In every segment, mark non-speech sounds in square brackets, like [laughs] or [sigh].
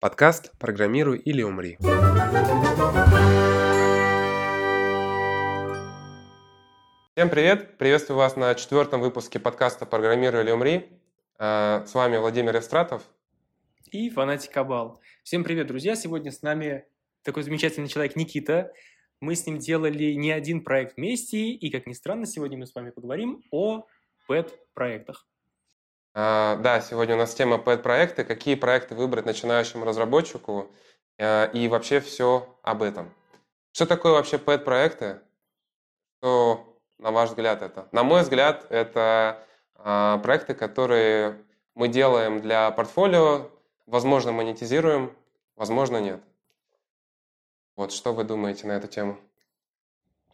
Подкаст «Программируй или умри». Всем привет! Приветствую вас на четвертом выпуске подкаста «Программируй или умри». А, с вами Владимир Евстратов. И Фанатик Кабал. Всем привет, друзья! Сегодня с нами такой замечательный человек Никита. Мы с ним делали не один проект вместе, и, как ни странно, сегодня мы с вами поговорим о пэт-проектах. А, да, сегодня у нас тема пэт-проекты. Какие проекты выбрать начинающему разработчику а, и вообще все об этом. Что такое вообще пэт-проекты? Что, на ваш взгляд, это? На мой взгляд, это а, проекты, которые мы делаем для портфолио, возможно, монетизируем, возможно, нет. Вот что вы думаете на эту тему?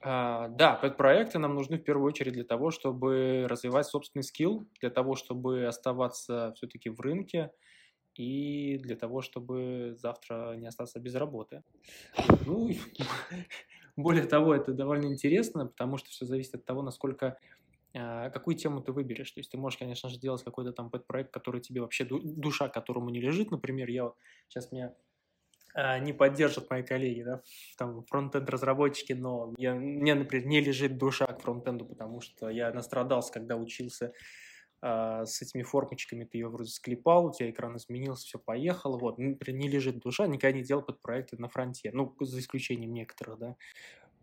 А, да, проекты нам нужны в первую очередь для того, чтобы развивать собственный скилл, для того, чтобы оставаться все-таки в рынке и для того, чтобы завтра не остаться без работы. Ну, [laughs] более того, это довольно интересно, потому что все зависит от того, насколько а, какую тему ты выберешь. То есть ты можешь, конечно же, делать какой-то там проект, который тебе вообще душа, которому не лежит. Например, я вот сейчас меня не поддержат мои коллеги, да, там фронтенд разработчики, но я, мне, например, не лежит душа к фронтенду, потому что я настрадался, когда учился э, с этими формочками, ты ее вроде склепал, у тебя экран изменился, все поехало, вот, например, не лежит душа, никогда не делал под проекты на фронте, ну, за исключением некоторых, да,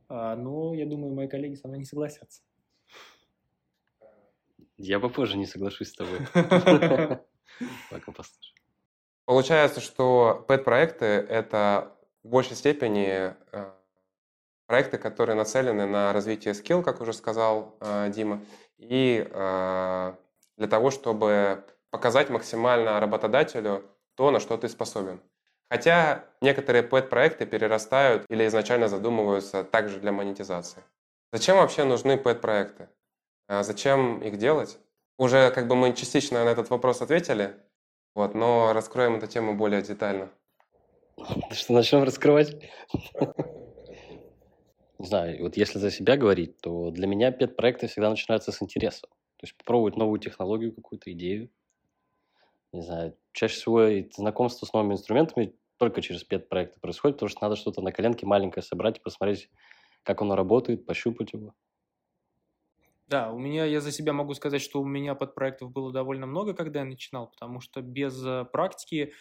а, но я думаю, мои коллеги со мной не согласятся. Я попозже не соглашусь с тобой. [laughs] Пока послушай. Получается, что пэт-проекты – это в большей степени э, проекты, которые нацелены на развитие скилл, как уже сказал э, Дима, и э, для того, чтобы показать максимально работодателю то, на что ты способен. Хотя некоторые пэт-проекты перерастают или изначально задумываются также для монетизации. Зачем вообще нужны пэт-проекты? Зачем их делать? Уже как бы мы частично на этот вопрос ответили, вот, но раскроем эту тему более детально. [laughs] Что, начнем раскрывать? [laughs] Не знаю, вот если за себя говорить, то для меня пет-проекты всегда начинаются с интереса. То есть попробовать новую технологию, какую-то идею. Не знаю, чаще всего знакомство с новыми инструментами только через пет-проекты происходит, потому что надо что-то на коленке маленькое собрать и посмотреть, как оно работает, пощупать его. Да, у меня, я за себя могу сказать, что у меня подпроектов было довольно много, когда я начинал, потому что без э, практики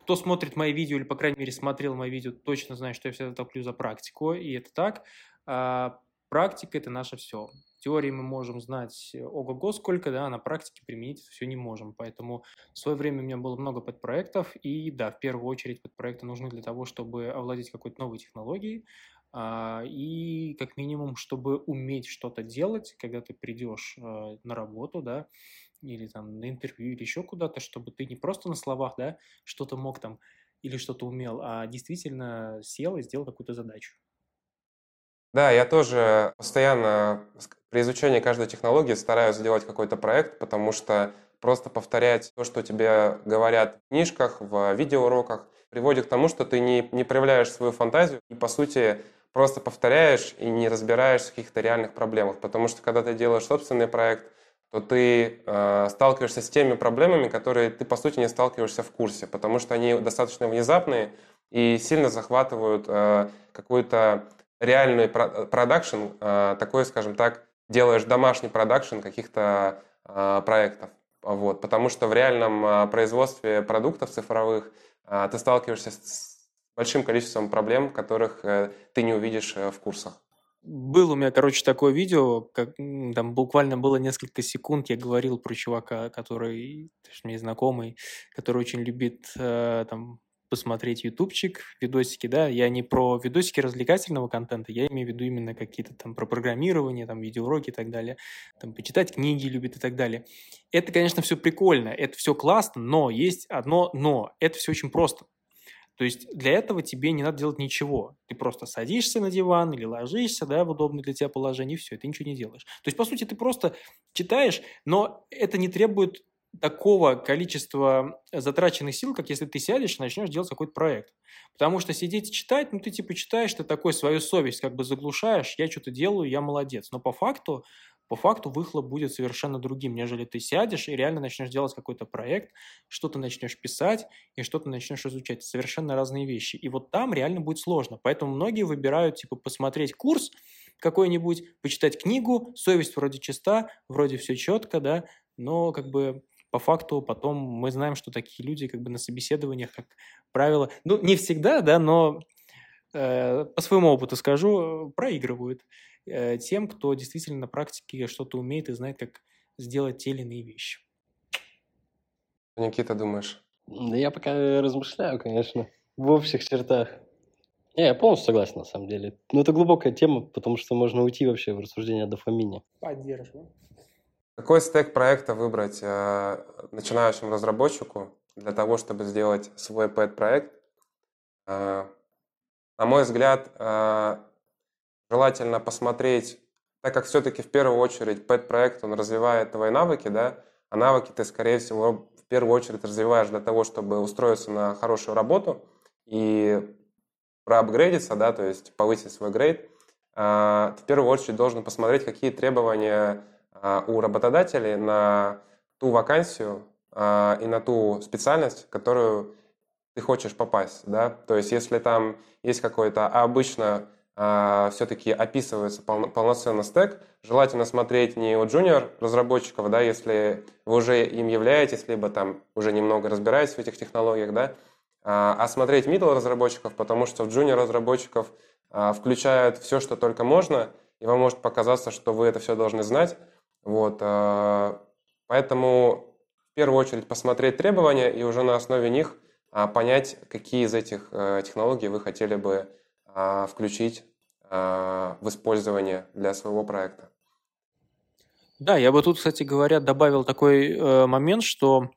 кто смотрит мои видео, или, по крайней мере, смотрел мои видео, точно знает, что я всегда топлю за практику, и это так. А практика – это наше все. Теории мы можем знать ого-го сколько, да, а на практике применить все не можем. Поэтому в свое время у меня было много подпроектов, и да, в первую очередь подпроекты нужны для того, чтобы овладеть какой-то новой технологией, и как минимум, чтобы уметь что-то делать, когда ты придешь а, на работу, да, или там на интервью, или еще куда-то, чтобы ты не просто на словах, да, что-то мог там или что-то умел, а действительно сел и сделал какую-то задачу. Да, я тоже постоянно при изучении каждой технологии стараюсь сделать какой-то проект, потому что просто повторять то, что тебе говорят в книжках, в видеоуроках, приводит к тому, что ты не, не проявляешь свою фантазию и, по сути, просто повторяешь и не разбираешься в каких-то реальных проблемах. Потому что когда ты делаешь собственный проект, то ты э, сталкиваешься с теми проблемами, которые ты, по сути, не сталкиваешься в курсе, потому что они достаточно внезапные и сильно захватывают э, какой-то реальный продакшн, э, такой, скажем так, делаешь домашний продакшн каких-то э, проектов. Вот, потому что в реальном э, производстве продуктов цифровых э, ты сталкиваешься с большим количеством проблем, которых э, ты не увидишь э, в курсах. Был у меня, короче, такое видео, как там буквально было несколько секунд, я говорил про чувака, который, мне знакомый, который очень любит э, там посмотреть ютубчик, видосики, да, я не про видосики развлекательного контента, я имею в виду именно какие-то там про программирование, там видеоуроки и так далее, там почитать книги любит и так далее. Это, конечно, все прикольно, это все классно, но есть одно но, это все очень просто. То есть для этого тебе не надо делать ничего. Ты просто садишься на диван или ложишься да, в удобное для тебя положение, и все, ты ничего не делаешь. То есть, по сути, ты просто читаешь, но это не требует такого количества затраченных сил, как если ты сядешь и начнешь делать какой-то проект. Потому что сидеть и читать, ну ты типа читаешь, ты такой свою совесть как бы заглушаешь, я что-то делаю, я молодец. Но по факту по факту выхлоп будет совершенно другим, нежели ты сядешь и реально начнешь делать какой-то проект, что-то начнешь писать и что-то начнешь изучать. Совершенно разные вещи. И вот там реально будет сложно. Поэтому многие выбирают, типа, посмотреть курс какой-нибудь, почитать книгу, совесть вроде чиста, вроде все четко, да, но как бы по факту потом мы знаем, что такие люди как бы на собеседованиях, как правило, ну, не всегда, да, но э, по своему опыту скажу, проигрывают тем, кто действительно на практике что-то умеет и знает, как сделать те или иные вещи. Никита, думаешь? Да я пока размышляю, конечно, в общих чертах. Не, я полностью согласен, на самом деле. Но это глубокая тема, потому что можно уйти вообще в рассуждение о дофамине. Поддерживаю. Какой стек проекта выбрать э, начинающему разработчику для того, чтобы сделать свой pet-проект? Э, на мой взгляд, э, желательно посмотреть, так как все-таки в первую очередь pet-проект, он развивает твои навыки, да, а навыки ты, скорее всего, в первую очередь развиваешь для того, чтобы устроиться на хорошую работу и проапгрейдиться, да, то есть повысить свой грейд, э, в первую очередь должен посмотреть, какие требования э, у работодателей на ту вакансию э, и на ту специальность, которую ты хочешь попасть, да, то есть если там есть какой-то, а обычно все-таки описывается полно, полноценно стек, желательно смотреть не у джуниор разработчиков, да, если вы уже им являетесь, либо там уже немного разбираетесь в этих технологиях, да, а, а смотреть middle разработчиков, потому что в junior разработчиков а, включают все, что только можно, и вам может показаться, что вы это все должны знать. Вот, а, поэтому в первую очередь посмотреть требования и уже на основе них понять, какие из этих э, технологий вы хотели бы включить в использование для своего проекта. Да, я бы тут, кстати говоря, добавил такой э, момент, что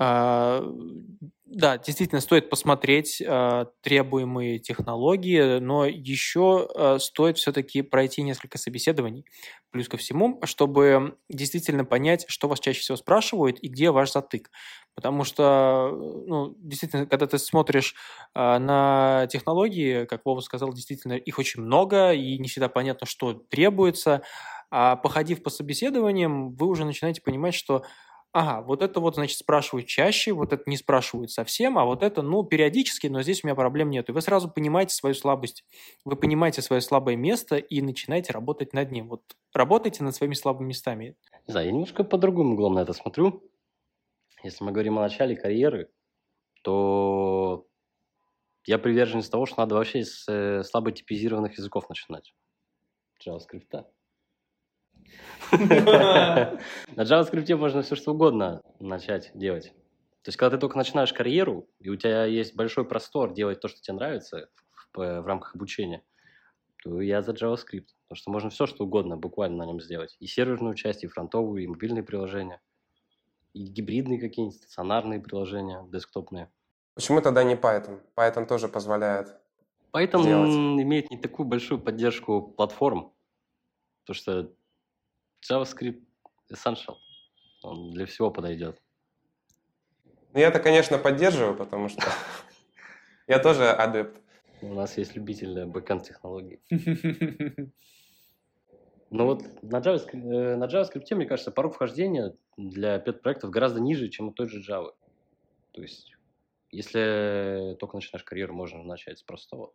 да, действительно, стоит посмотреть э, требуемые технологии, но еще э, стоит все-таки пройти несколько собеседований, плюс ко всему, чтобы действительно понять, что вас чаще всего спрашивают и где ваш затык. Потому что, ну, действительно, когда ты смотришь э, на технологии, как Вова сказал, действительно, их очень много, и не всегда понятно, что требуется. А походив по собеседованиям, вы уже начинаете понимать, что Ага, вот это вот, значит, спрашивают чаще, вот это не спрашивают совсем, а вот это, ну, периодически, но здесь у меня проблем нет. И вы сразу понимаете свою слабость. Вы понимаете свое слабое место и начинаете работать над ним. Вот работайте над своими слабыми местами. Не знаю, я немножко по другому углом на это смотрю. Если мы говорим о начале карьеры, то я приверженец того, что надо вообще с э, слабо типизированных языков начинать. JavaScript. [laughs] На JavaScript можно все что угодно начать делать. То есть, когда ты только начинаешь карьеру, и у тебя есть большой простор делать то, что тебе нравится в, в рамках обучения, то я за JavaScript. Потому что можно все, что угодно буквально на нем сделать. И серверную часть, и фронтовую, и мобильные приложения, и гибридные какие-нибудь, стационарные приложения, десктопные. Почему тогда не Python? Python тоже позволяет Python делать. имеет не такую большую поддержку платформ, потому что JavaScript Essential. Он для всего подойдет. Ну, я-то, конечно, поддерживаю, потому что я тоже адепт. У нас есть любитель бэкэнд технологий. [laughs] Но вот на JavaScript, э, на JavaScript, мне кажется, порог вхождения для пет-проектов гораздо ниже, чем у той же Java. То есть, если только начинаешь карьеру, можно начать с простого.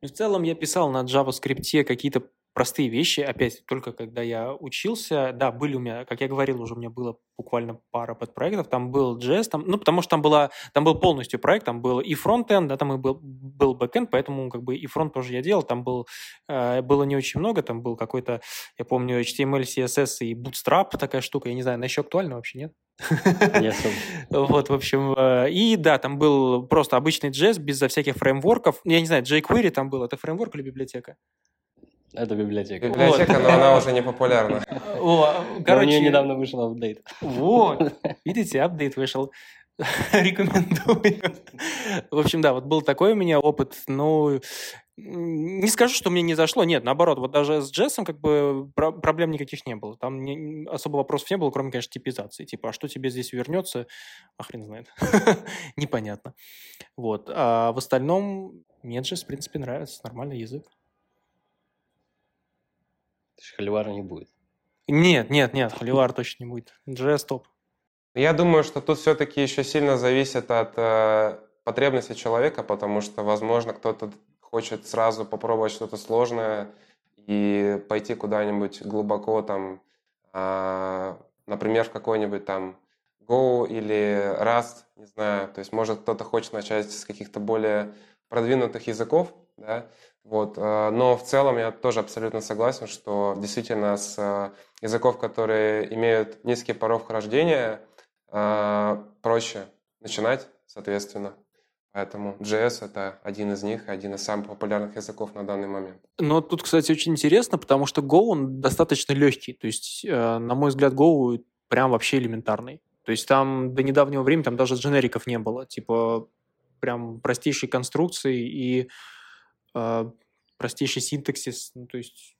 Ну, в целом я писал на JavaScript какие-то простые вещи, опять, только когда я учился, да, были у меня, как я говорил, уже у меня было буквально пара pet-проектов, там был JS, там, ну, потому что там, была, там был полностью проект, там был и фронтенд, да, там и был, был бэкенд, поэтому как бы и фронт тоже я делал, там был, э, было не очень много, там был какой-то, я помню, HTML, CSS и Bootstrap, такая штука, я не знаю, она еще актуальна вообще, нет? Нет. [laughs] Вот, в общем, э, и да, там был просто обычный JS без всяких фреймворков, я не знаю, jQuery там был, это фреймворк или библиотека? Это библиотека. Библиотека, вот. но она уже не популярна. О, короче, у нее недавно вышел апдейт. Вот, видите, апдейт вышел. [laughs] Рекомендую. В общем, да, вот был такой у меня опыт, ну, не скажу, что мне не зашло, нет, наоборот, вот даже с Джессом как бы проблем никаких не было. Там не, особо вопросов не было, кроме, конечно, типизации. Типа, а что тебе здесь вернется? А хрен знает. [laughs] Непонятно. Вот. А в остальном мне Джесс, в принципе, нравится. Нормальный язык. То есть холивара не будет. Нет, нет, нет, Холивар точно не будет. JS топ. Я думаю, что тут все-таки еще сильно зависит от э, потребностей человека, потому что, возможно, кто-то хочет сразу попробовать что-то сложное и пойти куда-нибудь глубоко там, э, например, в какой-нибудь там Go или Rust, не знаю. То есть, может, кто-то хочет начать с каких-то более продвинутых языков, да, вот. Э, но в целом я тоже абсолютно согласен, что действительно с э, языков, которые имеют низкий порог вхождения, э, проще начинать, соответственно. Поэтому JS — это один из них, один из самых популярных языков на данный момент. Но тут, кстати, очень интересно, потому что Go, он достаточно легкий. То есть, на мой взгляд, Go прям вообще элементарный. То есть там до недавнего времени там даже дженериков не было. Типа прям простейшие конструкции и простейший синтаксис. Ну, то есть...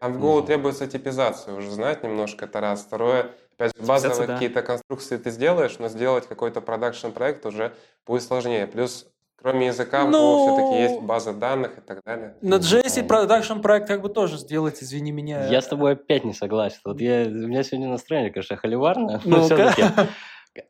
А в Go требуется типизация уже знать немножко, это раз. Второе, опять базовые да. какие-то конструкции ты сделаешь, но сделать какой-то production проект уже будет сложнее. Плюс Кроме языка, но... в Go все-таки есть база данных и так далее. На JS production проект как бы тоже сделать, извини меня. Я с тобой опять не согласен. Вот я, у меня сегодня настроение, конечно, холиварное, но все-таки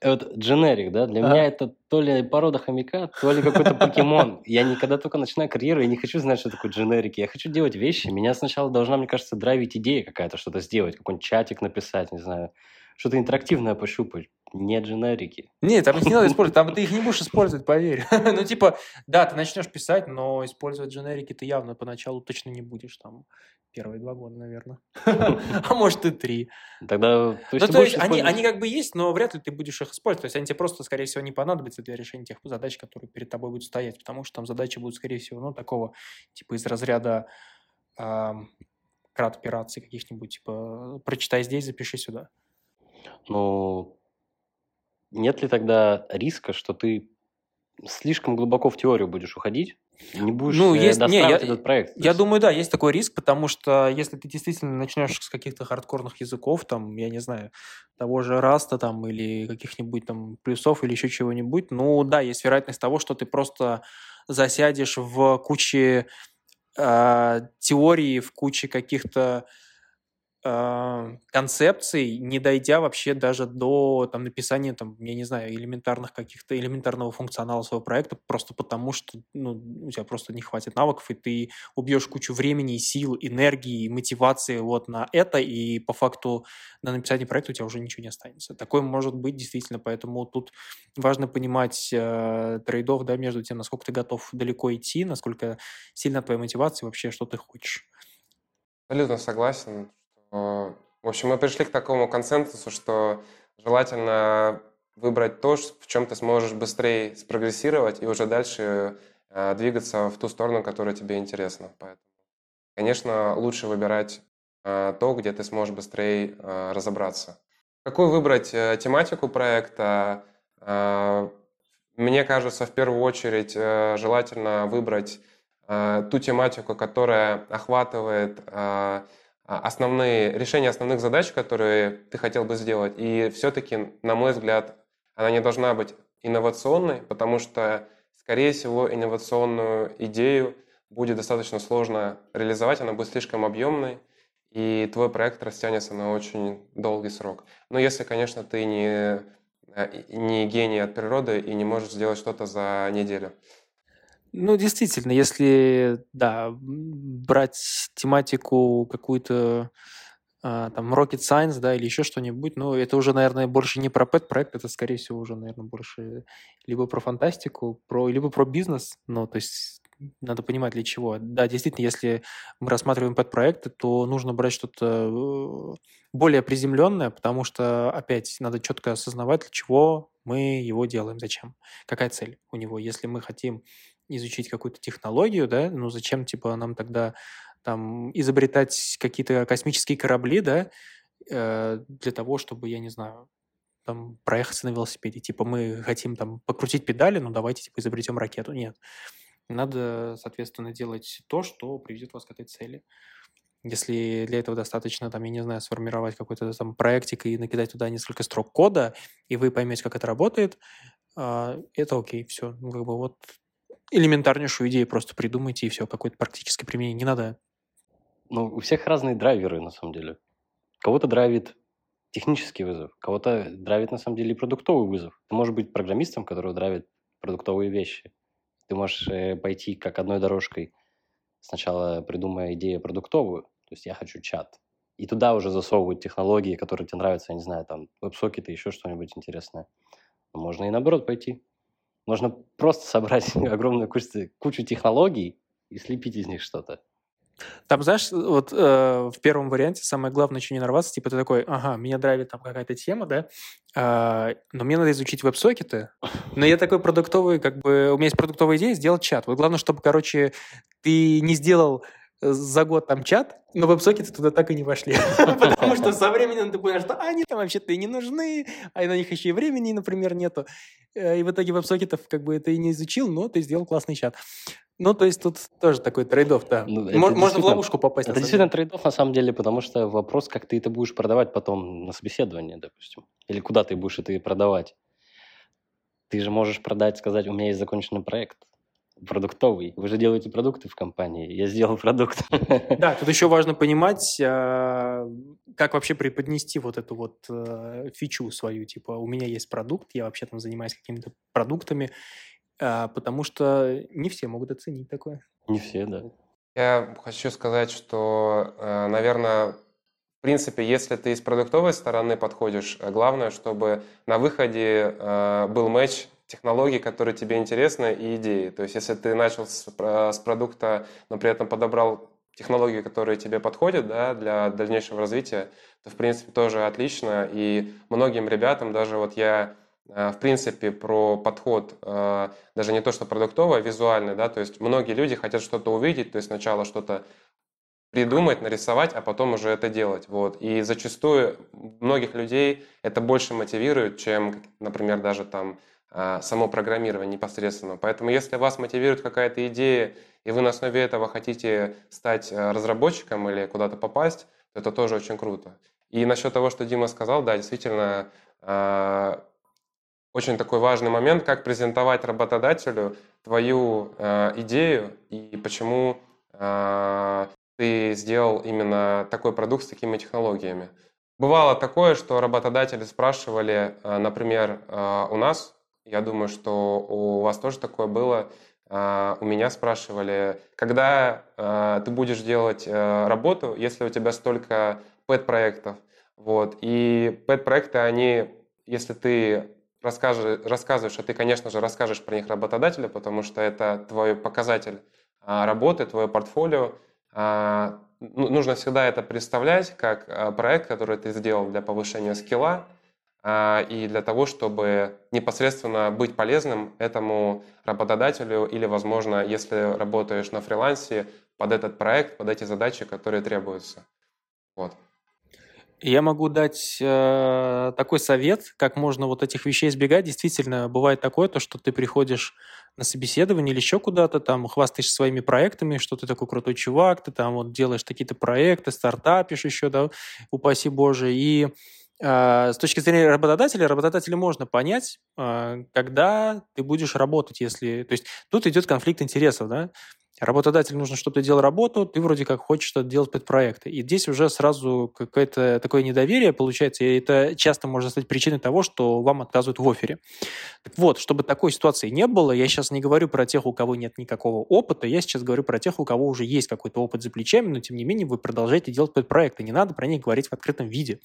вот дженерик, да, для а? меня это то ли порода хомяка, то ли какой-то покемон. Я никогда только начинаю карьеру, я не хочу знать, что такое дженерики. Я хочу делать вещи. Меня сначала должна, мне кажется, драйвить идея какая-то, что-то сделать, какой-нибудь чатик написать, не знаю, что-то интерактивное пощупать. Не дженерики. Нет, там их не надо [laughs] использовать, там ты их не будешь использовать, поверь. [laughs] ну, типа, да, ты начнешь писать, но использовать дженерики ты явно поначалу точно не будешь. Там Первые два года, наверное. [laughs] а может и три. Тогда... То есть, ну, то есть они, они как бы есть, но вряд ли ты будешь их использовать. То есть они тебе просто, скорее всего, не понадобятся для решения тех задач, которые перед тобой будут стоять. Потому что там задачи будут, скорее всего, ну, такого, типа, из разряда крат операций каких-нибудь, типа, прочитай здесь, запиши сюда. Ну, нет ли тогда риска, что ты слишком глубоко в теорию будешь уходить, не будешь ну, э, есть, не, я, этот проект. Я думаю, да, есть такой риск, потому что если ты действительно начнешь с каких-то хардкорных языков, там, я не знаю, того же Раста там или каких-нибудь там плюсов или еще чего-нибудь, ну да, есть вероятность того, что ты просто засядешь в куче э, теорий, в куче каких-то э, концепций, не дойдя вообще даже до там, написания, там, я не знаю, элементарных каких-то, элементарного функционала своего проекта, просто потому что ну, у тебя просто не хватит навыков, и ты убьешь кучу времени, сил, энергии, мотивации вот на это, и по факту на написание проекта у тебя уже ничего не останется. Такое может быть действительно, поэтому тут важно понимать э, трейдов да, между тем, насколько ты готов далеко идти, насколько сильна твоя мотивация, вообще что ты хочешь. Абсолютно согласен. В общем, мы пришли к такому консенсусу, что желательно выбрать то, в чем ты сможешь быстрее спрогрессировать и уже дальше э, двигаться в ту сторону, которая тебе интересна. Поэтому, конечно, лучше выбирать э, то, где ты сможешь быстрее э, разобраться. Какую выбрать тематику проекта? Мне кажется, в первую очередь желательно выбрать ту тематику, которая охватывает основные, решения основных задач, которые ты хотел бы сделать. И все-таки, на мой взгляд, она не должна быть инновационной, потому что, скорее всего, инновационную идею будет достаточно сложно реализовать, она будет слишком объемной, и твой проект растянется на очень долгий срок. Но если, конечно, ты не, э, не гений от природы и не можешь сделать что-то за неделю. Ну, действительно, если, да, брать тематику какую-то а, там Rocket Science, да, или еще что-нибудь, ну, это уже, наверное, больше не про pet проект, это, скорее всего, уже, наверное, больше либо про фантастику, про, либо про бизнес, ну, то есть надо понимать для чего. Да, действительно, если мы рассматриваем pet проекты, то нужно брать что-то э, более приземленное, потому что, опять, надо четко осознавать, для чего мы его делаем, зачем, какая цель у него. Если мы хотим изучить какую-то технологию, да, ну зачем, типа, нам тогда там изобретать какие-то космические корабли, да, э, для того, чтобы, я не знаю, там проехаться на велосипеде. Типа мы хотим там покрутить педали, ну давайте типа изобретем ракету. Нет. Надо, соответственно, делать то, что приведет вас к этой цели. Если для этого достаточно, там, я не знаю, сформировать какой-то там проектик и накидать туда несколько строк кода, и вы поймете, как это работает, а, это окей, все. Ну, как бы вот элементарнейшую идею просто придумайте, и все, какое-то практическое применение. Не надо... Ну, у всех разные драйверы, на самом деле. Кого-то драйвит технический вызов, кого-то драйвит на самом деле и продуктовый вызов. Ты можешь быть программистом, которого драйвит продуктовые вещи. Ты можешь э, пойти как одной дорожкой, сначала придумая идею продуктовую, то есть я хочу чат, и туда уже засовывать технологии, которые тебе нравятся, я не знаю, там, веб-сокеты, еще что-нибудь интересное. Но можно и наоборот пойти. Можно просто собрать [laughs] огромную кучу, кучу технологий и слепить из них что-то. Там, знаешь, вот э, в первом варианте самое главное, что не нарваться, типа ты такой, ага, меня драйвит там какая-то тема, да, э, но мне надо изучить веб-сокеты, но я такой продуктовый, как бы, у меня есть продуктовая идея сделать чат. Вот главное, чтобы, короче, ты не сделал за год там чат, но веб-сокеты туда так и не вошли. [laughs] Потому что [laughs] со временем ты понял, что они там вообще-то и не нужны, а на них еще и времени, например, нету. Э, и в итоге веб-сокетов как бы ты не изучил, но ты сделал классный чат. Ну, то есть тут тоже такой трейдов, да. Ну, Можно в ловушку попасть. Это действительно трейдов на самом деле, потому что вопрос, как ты это будешь продавать потом на собеседовании, допустим. Или куда ты будешь это продавать. Ты же можешь продать, сказать, у меня есть законченный проект продуктовый. Вы же делаете продукты в компании. Я сделал продукт. Да, тут еще [laughs] важно понимать, а, как вообще преподнести вот эту вот э, фичу свою. Типа, у меня есть продукт, я вообще там занимаюсь какими-то продуктами, а, потому что не все могут оценить такое. Не все, да. Я хочу сказать, что, э, наверное, в принципе, если ты с продуктовой стороны подходишь, главное, чтобы на выходе э, был матч технологий, которые тебе интересны, и идеи. То есть, если ты начал с, с продукта, но при этом подобрал технологии, которые тебе подходят да, для дальнейшего развития, то, в принципе, тоже отлично. И многим ребятам, даже вот я, э, в принципе, про подход, э, даже не то, что продуктовый, а визуальный, да, то есть многие люди хотят что-то увидеть, то есть сначала что-то придумать, нарисовать, а потом уже это делать. Вот. И зачастую многих людей это больше мотивирует, чем, например, даже там само программирование непосредственно. Поэтому если вас мотивирует какая-то идея, и вы на основе этого хотите стать а, разработчиком или куда-то попасть, то это тоже очень круто. И насчет того, что Дима сказал, да, действительно, а, очень такой важный момент, как презентовать работодателю твою идею и почему ты сделал именно такой продукт с такими технологиями. Бывало такое, что работодатели спрашивали, например, у нас, я думаю, что у вас тоже такое было. А, у меня спрашивали, когда а, ты будешь делать э, работу, если у тебя столько пэт-проектов. Вот. И пэт-проекты, они, если ты расскажешь, рассказываешь, а ты, конечно же, расскажешь про них работодателю, потому что это твой показатель а, работы, твое портфолио. Ну, нужно всегда это представлять как проект, который ты сделал для повышения скилла, и для того, чтобы непосредственно быть полезным этому работодателю или, возможно, если работаешь на фрилансе, под этот проект, под эти задачи, которые требуются. Вот. Я могу дать э, такой совет, как можно вот этих вещей избегать. Действительно, бывает такое, то, что ты приходишь на собеседование или еще куда-то, там, хвастаешься своими проектами, что ты такой крутой чувак, ты там вот делаешь какие-то проекты, стартапишь еще, да, упаси Боже, и а, с точки зрения работодателя, работодателя можно понять, а, когда ты будешь работать, если... То есть тут идет конфликт интересов, да? Работодатель нужно, чтобы ты делал работу, ты вроде как хочешь что-то делать под проекты. И здесь уже сразу какое-то такое недоверие получается, и это часто может стать причиной того, что вам отказывают в офере. Так вот, чтобы такой ситуации не было, я сейчас не говорю про тех, у кого нет никакого опыта, я сейчас говорю про тех, у кого уже есть какой-то опыт за плечами, но тем не менее вы продолжаете делать под проекты. Не надо про них говорить в открытом виде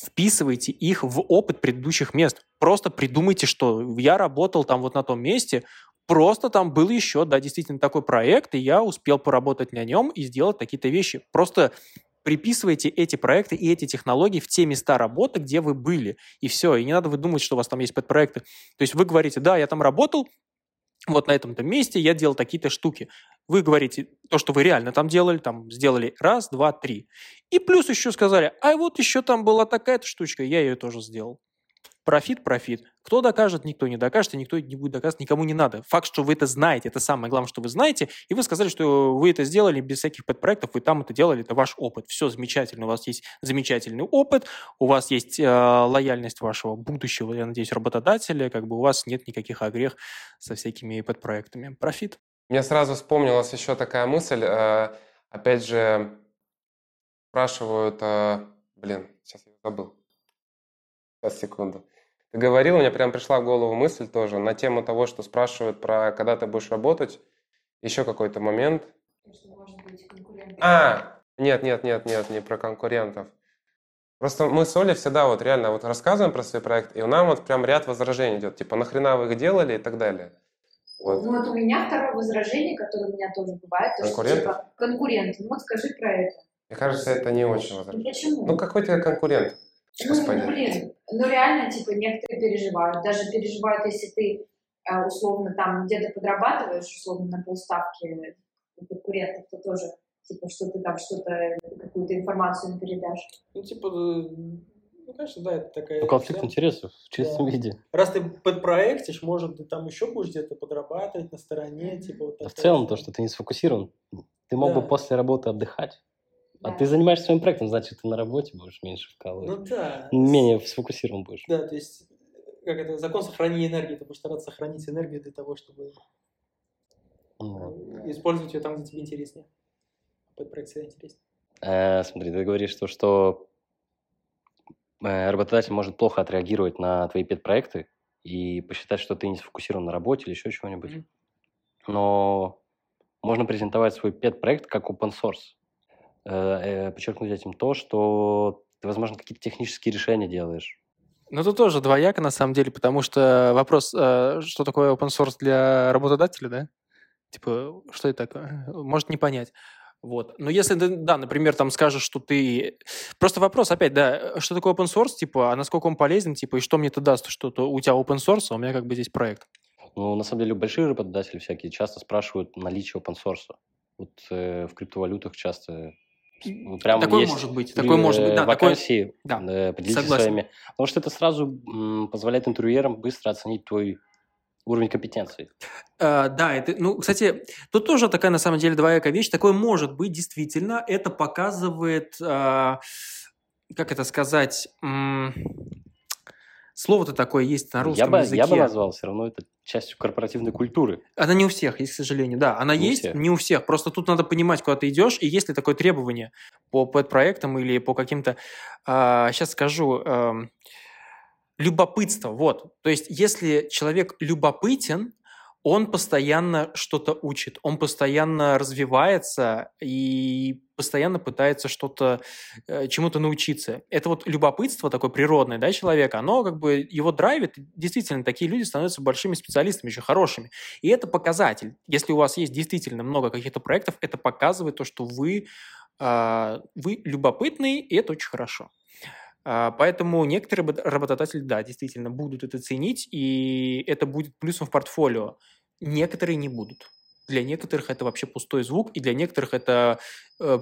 вписывайте их в опыт предыдущих мест. Просто придумайте, что я работал там вот на том месте, просто там был еще, да, действительно такой проект, и я успел поработать на нем и сделать какие-то вещи. Просто приписывайте эти проекты и эти технологии в те места работы, где вы были. И все. И не надо выдумывать, что у вас там есть подпроекты. То есть вы говорите, да, я там работал, вот на этом-то месте я делал такие-то штуки. Вы говорите то, что вы реально там делали, там сделали раз, два, три. И плюс еще сказали, а вот еще там была такая-то штучка, я ее тоже сделал. Профит, профит. Кто докажет, никто не докажет, и никто не будет доказывать, никому не надо. Факт, что вы это знаете, это самое главное, что вы знаете, и вы сказали, что вы это сделали без всяких pet-проектов, вы там это делали, это ваш опыт. Все замечательно, у вас есть замечательный опыт, у вас есть э, лояльность вашего будущего, я надеюсь, работодателя, как бы у вас нет никаких огрех со всякими pet-проектами. Профит. Мне сразу вспомнилась еще такая мысль, э, опять же, спрашивают, э, Блин, сейчас я забыл. Сейчас, секунду. Ты говорил, у меня прям пришла в голову мысль тоже на тему того, что спрашивают про когда ты будешь работать. Еще какой-то момент. А, нет, нет, нет, нет, не про конкурентов. Просто мы с Олей всегда вот реально вот рассказываем про свой проект, и у нас вот прям ряд возражений идет, типа нахрена вы их делали и так далее. Вот. Ну вот у меня второе возражение, которое у меня тоже бывает, то, что типа конкурент, ну вот скажи про это. Мне кажется, это не очень возражение. Ну почему? Ну какой тебе конкурент? Ну, блин, ну реально, типа, некоторые переживают. Даже переживают, если ты э, условно там где-то подрабатываешь, условно на полставки у конкурентов, то тоже типа, что ты там что-то, какую-то информацию им передашь. Ну, типа, э, ну, конечно, да, это такая... Ну, конфликт интересов в чистом да. виде. Раз ты подпроектишь, может, ты там еще будешь где-то подрабатывать на стороне, типа вот В целом, то, что ты не сфокусирован, ты мог да. бы после работы отдыхать. А да. А ты занимаешься своим проектом, значит, ты на работе будешь меньше вкалывать. Ну да. Менее сфокусирован будешь. Да, то есть, как это, закон сохранения энергии. Ты будешь стараться сохранить энергию для того, чтобы mm. использовать ее там, где тебе интереснее под проект всегда интереснее. Э, смотри, ты говоришь, что, что э, работодатель может плохо отреагировать на твои педпроекты и посчитать, что ты не сфокусирован на работе или еще чего-нибудь. Mm-hmm. Но можно презентовать свой педпроект как open source. Э, подчеркнуть этим то, что ты, возможно, какие-то технические решения делаешь. Ну, тут тоже двояко, на самом деле, потому что вопрос, что такое open source для работодателя, да? Типа, что это такое? [laughs] Может не понять. Вот. Но если ты, да, например, там скажешь, что ты... Просто вопрос опять, да, что такое open source, типа, а насколько он полезен, типа, и что мне это даст, что то у тебя open source, а у меня как бы здесь проект. Ну, на самом деле, большие работодатели всякие часто спрашивают наличие open source. Вот э, в криптовалютах часто Прям такое есть может быть, такое может быть, да, вакансии, такое, да, э, поделитесь согласен. своими. Потому что это сразу позволяет интервьюерам быстро оценить твой уровень компетенции. Uh, да, это, ну, кстати, тут тоже такая на самом деле двоякая вещь. Такое может быть, действительно. Это показывает, uh, как это сказать, слово-то такое есть на русском я бы, языке. Я бы назвал все равно это частью корпоративной культуры. Она не у всех, есть, к сожалению. Да, она не есть, всех. не у всех. Просто тут надо понимать, куда ты идешь, и есть ли такое требование по пэт-проектам или по каким-то... Uh, сейчас скажу... Uh, любопытство, вот. То есть, если человек любопытен, он постоянно что-то учит, он постоянно развивается и постоянно пытается что-то, э, чему-то научиться. Это вот любопытство такое природное, да, человека, оно как бы его драйвит. Действительно, такие люди становятся большими специалистами, еще хорошими. И это показатель. Если у вас есть действительно много каких-то проектов, это показывает то, что вы, э, вы любопытный, и это очень хорошо. А, поэтому некоторые работодатели, да, действительно будут это ценить, и это будет плюсом в портфолио. Некоторые не будут. Для некоторых это вообще пустой звук, и для некоторых это, э,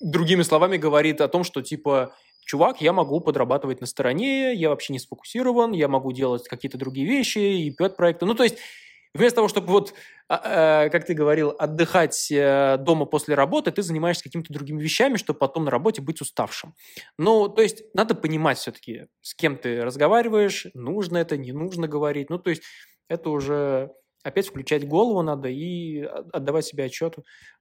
другими словами, говорит о том, что типа чувак, я могу подрабатывать на стороне, я вообще не сфокусирован, я могу делать какие-то другие вещи и пет-проекты. Ну, то есть Вместо того, чтобы вот, а, э, как ты говорил, отдыхать э, дома после работы, ты занимаешься какими-то другими вещами, чтобы потом на работе быть уставшим. Ну, то есть надо понимать все-таки, с кем ты разговариваешь, нужно это, не нужно говорить. Ну, то есть это уже опять включать голову надо и отдавать себе отчет,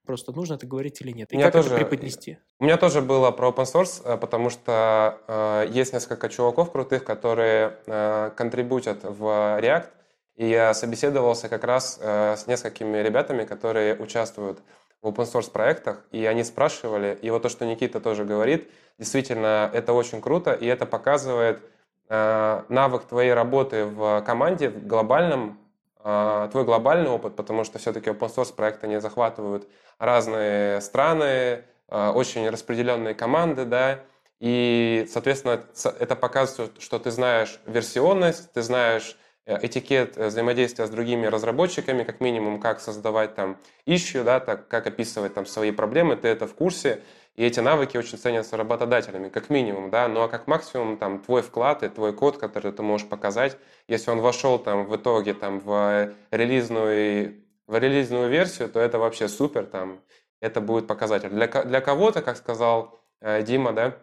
просто нужно это говорить или нет. И как тоже, это преподнести. У меня тоже было про open source, э, потому что э, есть несколько чуваков крутых, которые э, контрибутят в React, и я собеседовался как раз э, с несколькими ребятами, которые участвуют в open source проектах, и они спрашивали, и вот то, что Никита тоже говорит, действительно, это очень круто, и это показывает э, навык твоей работы в команде, в глобальном, твой глобальный опыт, потому что все-таки open source проекты не захватывают разные страны, э, очень распределенные команды, да, и, соответственно, это показывает, что ты знаешь версионность, ты знаешь Э, этикет э, взаимодействия с другими разработчиками, как минимум, как создавать там issue, да, так, как описывать там свои проблемы, ты это в курсе, и эти навыки очень ценятся работодателями, как минимум, да, ну а как максимум там твой вклад и твой код, который ты можешь показать, если он вошел там в итоге там в релизную, в релизную версию, то это вообще супер, там, это будет показатель. Для, для кого-то, как сказал э, Дима, да,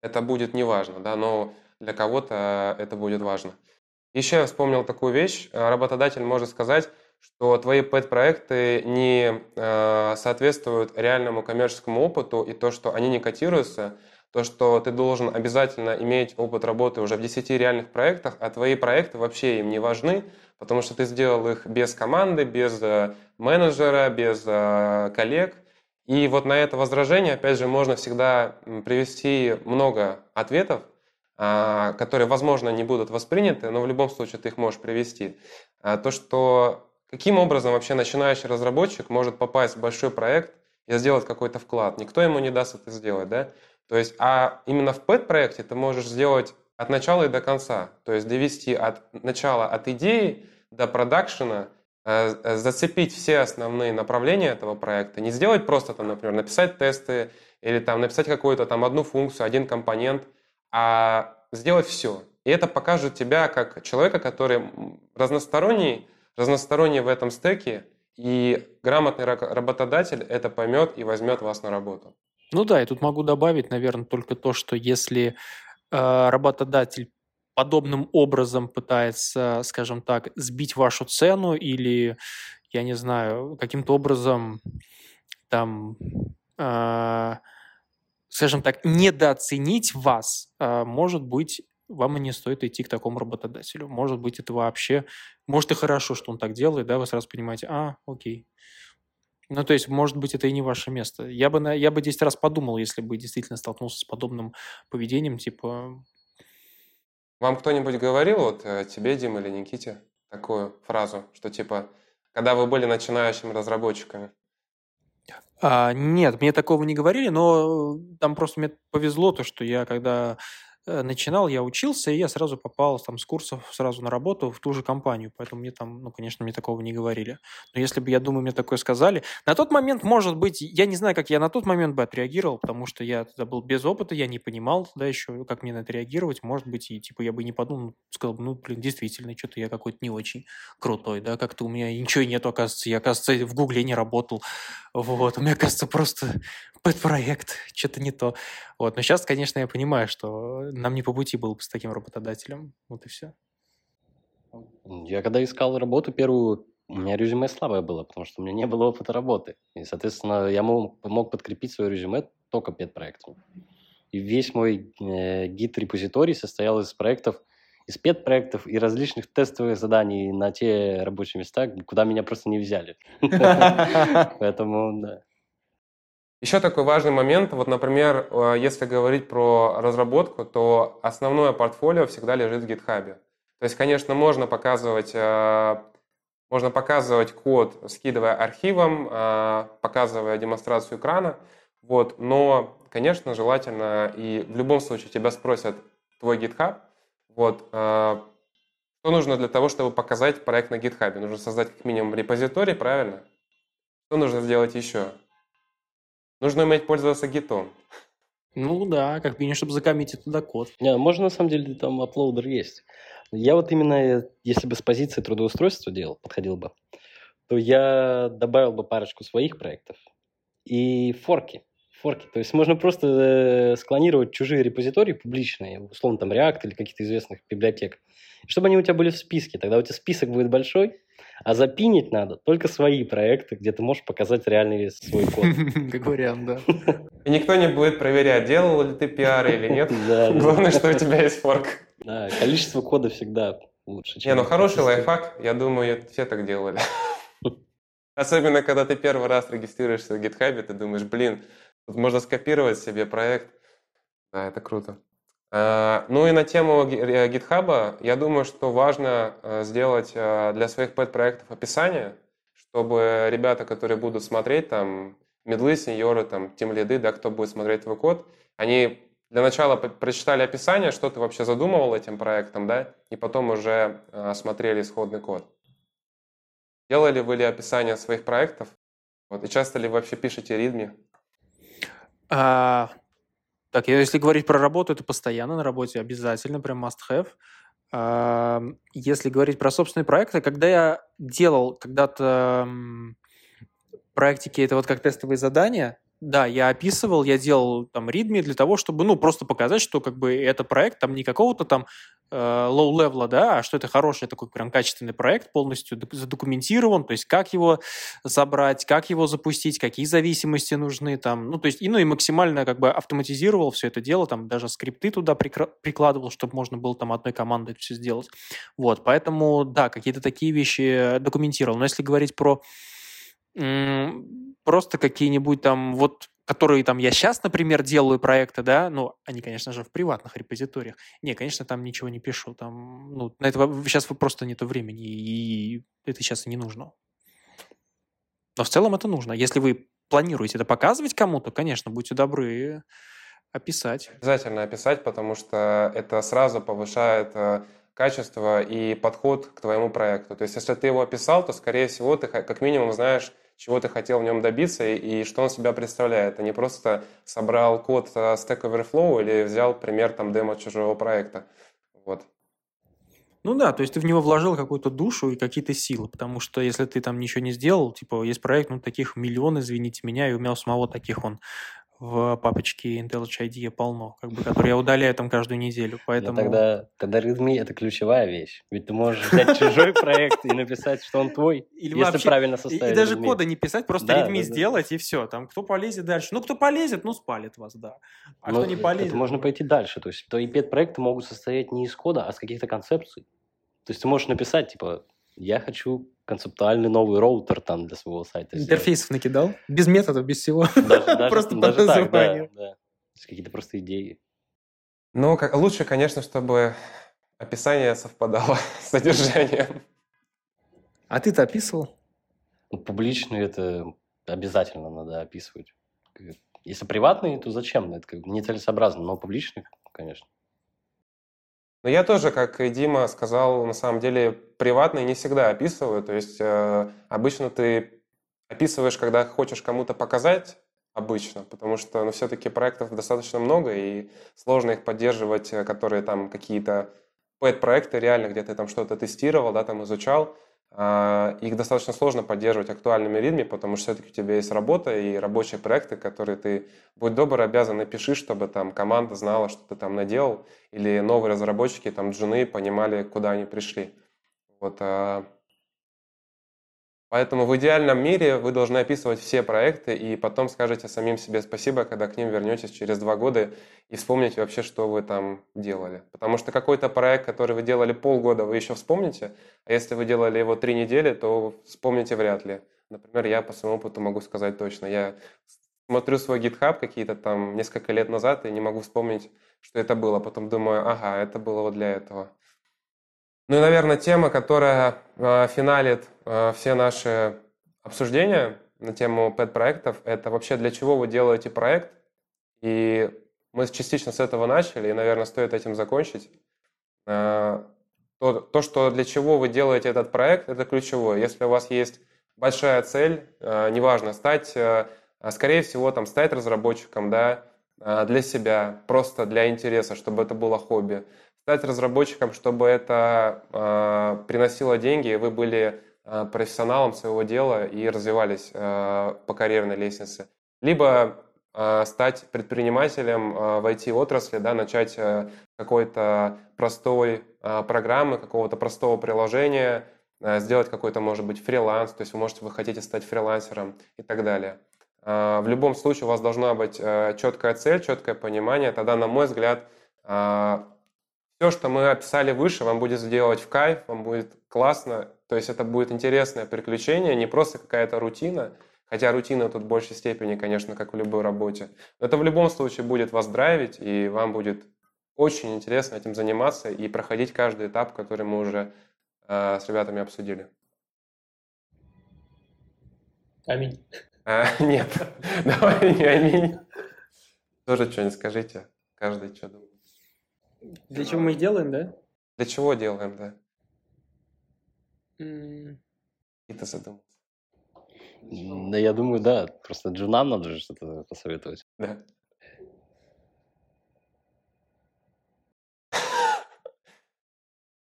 это будет неважно, да, но для кого-то это будет важно. Еще я вспомнил такую вещь. Э, работодатель может сказать, что твои пэт-проекты не э, соответствуют реальному коммерческому опыту, и то, что они не котируются, то, что ты должен обязательно иметь опыт работы уже в 10 реальных проектах, а твои проекты вообще им не важны, потому что ты сделал их без команды, без э, менеджера, без э, коллег. И вот на это возражение, опять же, можно всегда привести много ответов, а, которые, возможно, не будут восприняты, но в любом случае ты их можешь привести. А, то, что каким образом вообще начинающий разработчик может попасть в большой проект и сделать какой-то вклад. Никто ему не даст это сделать, да? То есть, а именно в PET-проекте ты можешь сделать от начала и до конца. То есть довести от начала, от идеи до продакшена, э, э, зацепить все основные направления этого проекта. Не сделать просто, там, например, написать тесты или там, написать какую-то там одну функцию, один компонент, а сделать все. И это покажет тебя как человека, который разносторонний, разносторонний в этом стеке, и грамотный работодатель это поймет и возьмет вас на работу. Ну да, и тут могу добавить, наверное, только то, что если э, работодатель подобным образом пытается, скажем так, сбить вашу цену или, я не знаю, каким-то образом там, э, скажем так, недооценить вас, э, может быть, вам и не стоит идти к такому работодателю. Может быть, это вообще, может и хорошо, что он так делает, да, вы сразу понимаете, а, окей, ну, то есть, может быть, это и не ваше место. Я бы, на, я бы 10 раз подумал, если бы действительно столкнулся с подобным поведением, типа... Вам кто-нибудь говорил, вот э, тебе, Дима или Никите, такую фразу, что типа, когда вы были начинающими разработчиками? А, нет, мне такого не говорили, но там просто мне повезло то, что я когда Э, начинал, я учился, и я сразу попал там с курсов сразу на работу в ту же компанию, поэтому мне там, ну, конечно, мне такого не говорили. Но если бы, я думаю, мне такое сказали, на тот момент, может быть, я не знаю, как я на тот момент бы отреагировал, потому что я тогда был без опыта, я не понимал да, еще, как мне на это реагировать, может быть, и типа я бы не подумал, сказал бы, ну, блин, действительно, что-то я какой-то не очень крутой, да, как-то у меня ничего нету, оказывается, я, оказывается, в Гугле не работал, вот, у меня, кажется, просто проект, что-то не то. Вот, но сейчас, конечно, я понимаю, что нам не по пути было бы с таким работодателем. Вот и все. Я когда искал работу первую, у меня резюме слабое было, потому что у меня не было опыта работы. И, соответственно, я мог, мог подкрепить свое резюме только пет-проектом. И весь мой э, гид-репозиторий состоял из проектов, из пет-проектов и различных тестовых заданий на те рабочие места, куда меня просто не взяли. [laughs] [laughs] Поэтому, да. Еще такой важный момент, вот, например, э, если говорить про разработку, то основное портфолио всегда лежит в GitHub. То есть, конечно, можно показывать, э, можно показывать код, скидывая архивом, э, показывая демонстрацию экрана, вот, но, конечно, желательно, и в любом случае тебя спросят твой GitHub, вот, что нужно для того, чтобы показать проект на GitHub? Нужно создать как минимум репозиторий, правильно? Что нужно сделать еще? Нужно уметь пользоваться гитом. Ну да, как минимум, чтобы закоммитить туда код. Не, можно на самом деле там аплоудер есть. Я вот именно, если бы с позиции трудоустройства делал, подходил бы, то я добавил бы парочку своих проектов и форки. Форки. То есть можно просто э, склонировать чужие репозитории публичные, условно там React или каких-то известных библиотек, чтобы они у тебя были в списке. Тогда у тебя список будет большой, а запинить надо только свои проекты, где ты можешь показать реальный свой код. [laughs] Как вариант, да. И никто не будет проверять, делал ли ты пиар или нет. [laughs] Главное, что у тебя есть форк. Да, количество кода всегда лучше. Не, ну хороший лайфхак. Я думаю, все так делали. [laughs] Особенно, когда ты первый раз регистрируешься в GitHub, ты думаешь, блин, тут можно скопировать себе проект. Да, это круто. Э, ну и на тему э, GitHub, я думаю, что важно э, сделать для своих пэт-проектов описание, чтобы ребята, которые будут смотреть, там, медлы, сеньоры, там, тем лиды, да, кто будет смотреть твой код, они для начала прочитали описание, что ты вообще задумывал этим проектом, да, и потом уже смотрели исходный код. Делали вы ли описание своих проектов? Вот, и часто ли вы вообще пишете ридми? А, так, если говорить про работу, это постоянно на работе, обязательно, прям must have. Если говорить про собственные проекты, когда я делал когда-то проектики, это вот как тестовые задания, да, я описывал, я делал там readme для того, чтобы, ну, просто показать, что как бы это проект там не какого-то там э, low-level, да, а что это хороший такой прям качественный проект, полностью задокументирован, то есть как его забрать, как его запустить, какие зависимости нужны там, ну, то есть, и, ну, и максимально как бы автоматизировал все это дело, там даже скрипты туда прикладывал, чтобы можно было там одной командой это все сделать. Вот, поэтому, да, какие-то такие вещи документировал. Но если говорить про просто какие-нибудь там вот которые там я сейчас, например, делаю проекты, да, ну, они, конечно же, в приватных репозиториях. Не, конечно, там ничего не пишу, там, ну, на это сейчас просто нету времени, и это сейчас не нужно. Но в целом это нужно. Если вы планируете это показывать кому-то, конечно, будьте добры описать. Обязательно описать, потому что это сразу повышает э, качество и подход к твоему проекту. То есть, если ты его описал, то, скорее всего, ты как минимум знаешь, чего ты хотел в нем добиться и, что он себя представляет, а не просто собрал код Stack Overflow или взял пример там демо чужого проекта. Вот. Ну да, то есть ты в него вложил какую-то душу и какие-то силы, потому что если ты там ничего не сделал, типа есть проект, ну таких миллион, извините меня, и у меня у самого таких он в папочке IntelliJ IDEA полно, как бы, которые я удаляю там каждую неделю, поэтому... Но тогда, тогда readme — это ключевая вещь, ведь ты можешь взять чужой проект и написать, что он твой, Или если правильно составить И даже кода не писать, просто readme сделать, и все, там, кто полезет дальше. Ну, кто полезет, ну, спалит вас, да. А кто не полезет... Это можно пойти дальше, то есть твои пет-проекты могут состоять не из кода, а с каких-то концепций. То есть ты можешь написать, типа, я хочу концептуальный новый роутер там для своего сайта. Интерфейсов сделать. накидал? Без методов, без всего? [laughs] просто по названию. да, Какие-то просто идеи. Ну, лучше, конечно, чтобы описание совпадало [laughs] с содержанием. А ты-то описывал? Ну, публичный это обязательно надо описывать. Если приватный, то зачем? Это как нецелесообразно, но публичный, конечно. Но я тоже, как и Дима сказал, на самом деле приватные не всегда описываю. То есть э, обычно ты описываешь, когда хочешь кому-то показать, обычно, потому что ну, все-таки проектов достаточно много, и сложно их поддерживать, э, которые там какие-то пэт-проекты реально, где ты там что-то тестировал, да, там изучал. А, их достаточно сложно поддерживать актуальными ритме, потому что все-таки у тебя есть работа и рабочие проекты, которые ты, будь добр, обязан напиши, чтобы там команда знала, что ты там наделал, или новые разработчики, там джуны понимали, куда они пришли. Вот, а, Поэтому в идеальном мире вы должны описывать все проекты и потом скажете самим себе спасибо, когда к ним вернетесь через два года и вспомните вообще, что вы там делали. Потому что какой-то проект, который вы делали полгода, вы еще вспомните, а если вы делали его три недели, то вспомните вряд ли. Например, я по своему опыту могу сказать точно. Я смотрю свой GitHub какие-то там несколько лет назад и не могу вспомнить, что это было. Потом думаю, ага, это было вот для этого. Ну и, наверное, тема, которая э, финалит э, все наши обсуждения на тему пэт-проектов, это вообще для чего вы делаете проект. И мы частично с этого начали, и, наверное, стоит этим закончить. Э, то, то, что для чего вы делаете этот проект, это ключевое. Если у вас есть большая цель, неважно, стать, э, скорее всего, там, стать разработчиком, да, для себя, просто для интереса, чтобы это было хобби стать разработчиком, чтобы это э, приносило деньги, вы были э, профессионалом своего дела и развивались э, по карьерной лестнице. Либо э, стать предпринимателем э, в IT-отрасли, да, начать э, какой-то простой э, программы, какого-то простого приложения, э, сделать какой-то, может быть, фриланс, то есть вы можете, вы хотите стать фрилансером и так далее. Э, в любом случае у вас должна быть э, четкая цель, четкое понимание, тогда, на мой взгляд, все, что мы описали выше, вам будет сделать в кайф, вам будет классно, то есть это будет интересное приключение, не просто какая-то рутина, хотя рутина тут в большей степени, конечно, как в любой работе. Но это в любом случае будет вас драйвить, и вам будет очень интересно этим заниматься и проходить каждый этап, который мы уже э, с ребятами обсудили. Аминь. А, [laughs] нет, [laughs] давай не аминь. Тоже что-нибудь скажите, каждый что думает. Для чего мы их делаем, да? Для чего делаем, да? И ты задумался. Да, я думаю, да. Просто джунам надо же что-то посоветовать. Да.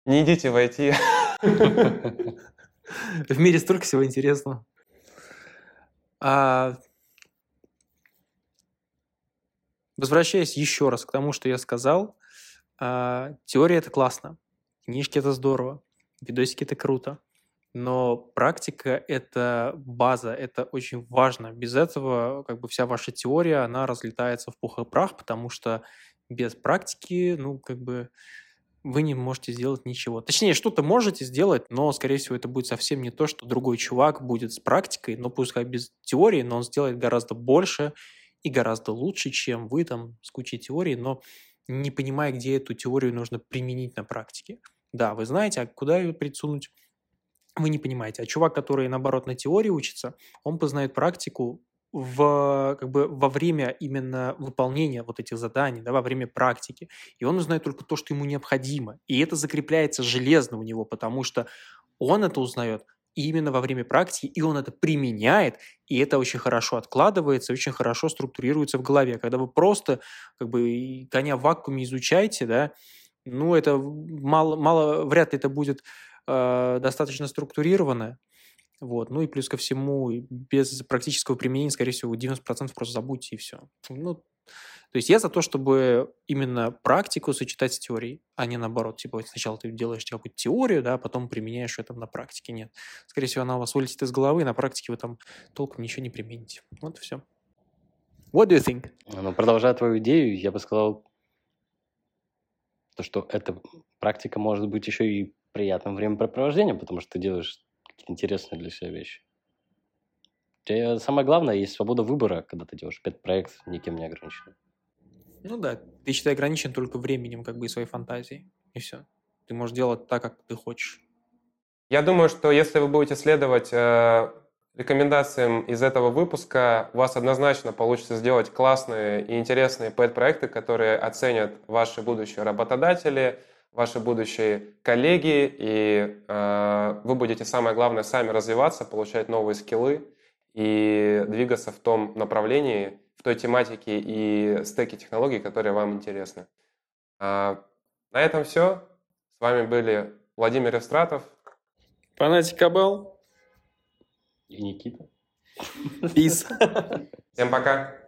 Не идите в IT. В мире столько всего интересного. А... возвращаясь еще раз к тому, что я сказал, а, теория это классно, книжки это здорово, видосики это круто, но практика — это база, это очень важно. Без этого как бы вся ваша теория, она разлетается в пух и прах, потому что без практики, ну, как бы вы не можете сделать ничего. Точнее, что-то можете сделать, но, скорее всего, это будет совсем не то, что другой чувак будет с практикой, но пускай без теории, но он сделает гораздо больше и гораздо лучше, чем вы там с кучей теории, но не понимая, где эту теорию нужно применить на практике. Да, вы знаете, а куда ее присунуть, вы не понимаете. А чувак, который, наоборот, на теории учится, он познает практику в, как бы, во время именно выполнения вот этих заданий, да, во время практики. И он узнает только то, что ему необходимо. И это закрепляется железно у него, потому что он это узнает именно во время практики, и он это применяет, и это очень хорошо откладывается, очень хорошо структурируется в голове. Когда вы просто как бы коня в вакууме изучаете, да, ну, это мало, мало вряд ли это будет э, достаточно структурировано, вот. Ну и плюс ко всему, без практического применения, скорее всего, 90% просто забудьте и все. Ну, то есть я за то, чтобы именно практику сочетать с теорией, а не наоборот, типа сначала ты делаешь какую-то теорию, да, а потом применяешь это на практике. Нет. Скорее всего, она у вас вылетит из головы, и на практике вы там толком ничего не примените. Вот и все. What do you think? Ну, продолжая твою идею, я бы сказал, то, что эта практика может быть еще и приятным времяпрепровождением, потому что ты делаешь интересные для себя вещи. Тебе самое главное, есть свобода выбора, когда ты делаешь пет-проект, никем не ограничен. Ну да, ты, считай, ограничен только временем, как бы, и своей фантазией. И все. Ты можешь делать так, как ты хочешь. Я думаю, что если вы будете следовать э, рекомендациям из этого выпуска, у вас однозначно получится сделать классные и интересные пэт-проекты, которые оценят ваши будущие работодатели – ваши будущие коллеги, и э, вы будете, самое главное, сами развиваться, получать новые скиллы и двигаться в том направлении, в той тематике и стеке технологий, которые вам интересны. А, на этом все. С вами были Владимир Евстратов. Фанатик Кабал. И Никита. Peace. Всем пока.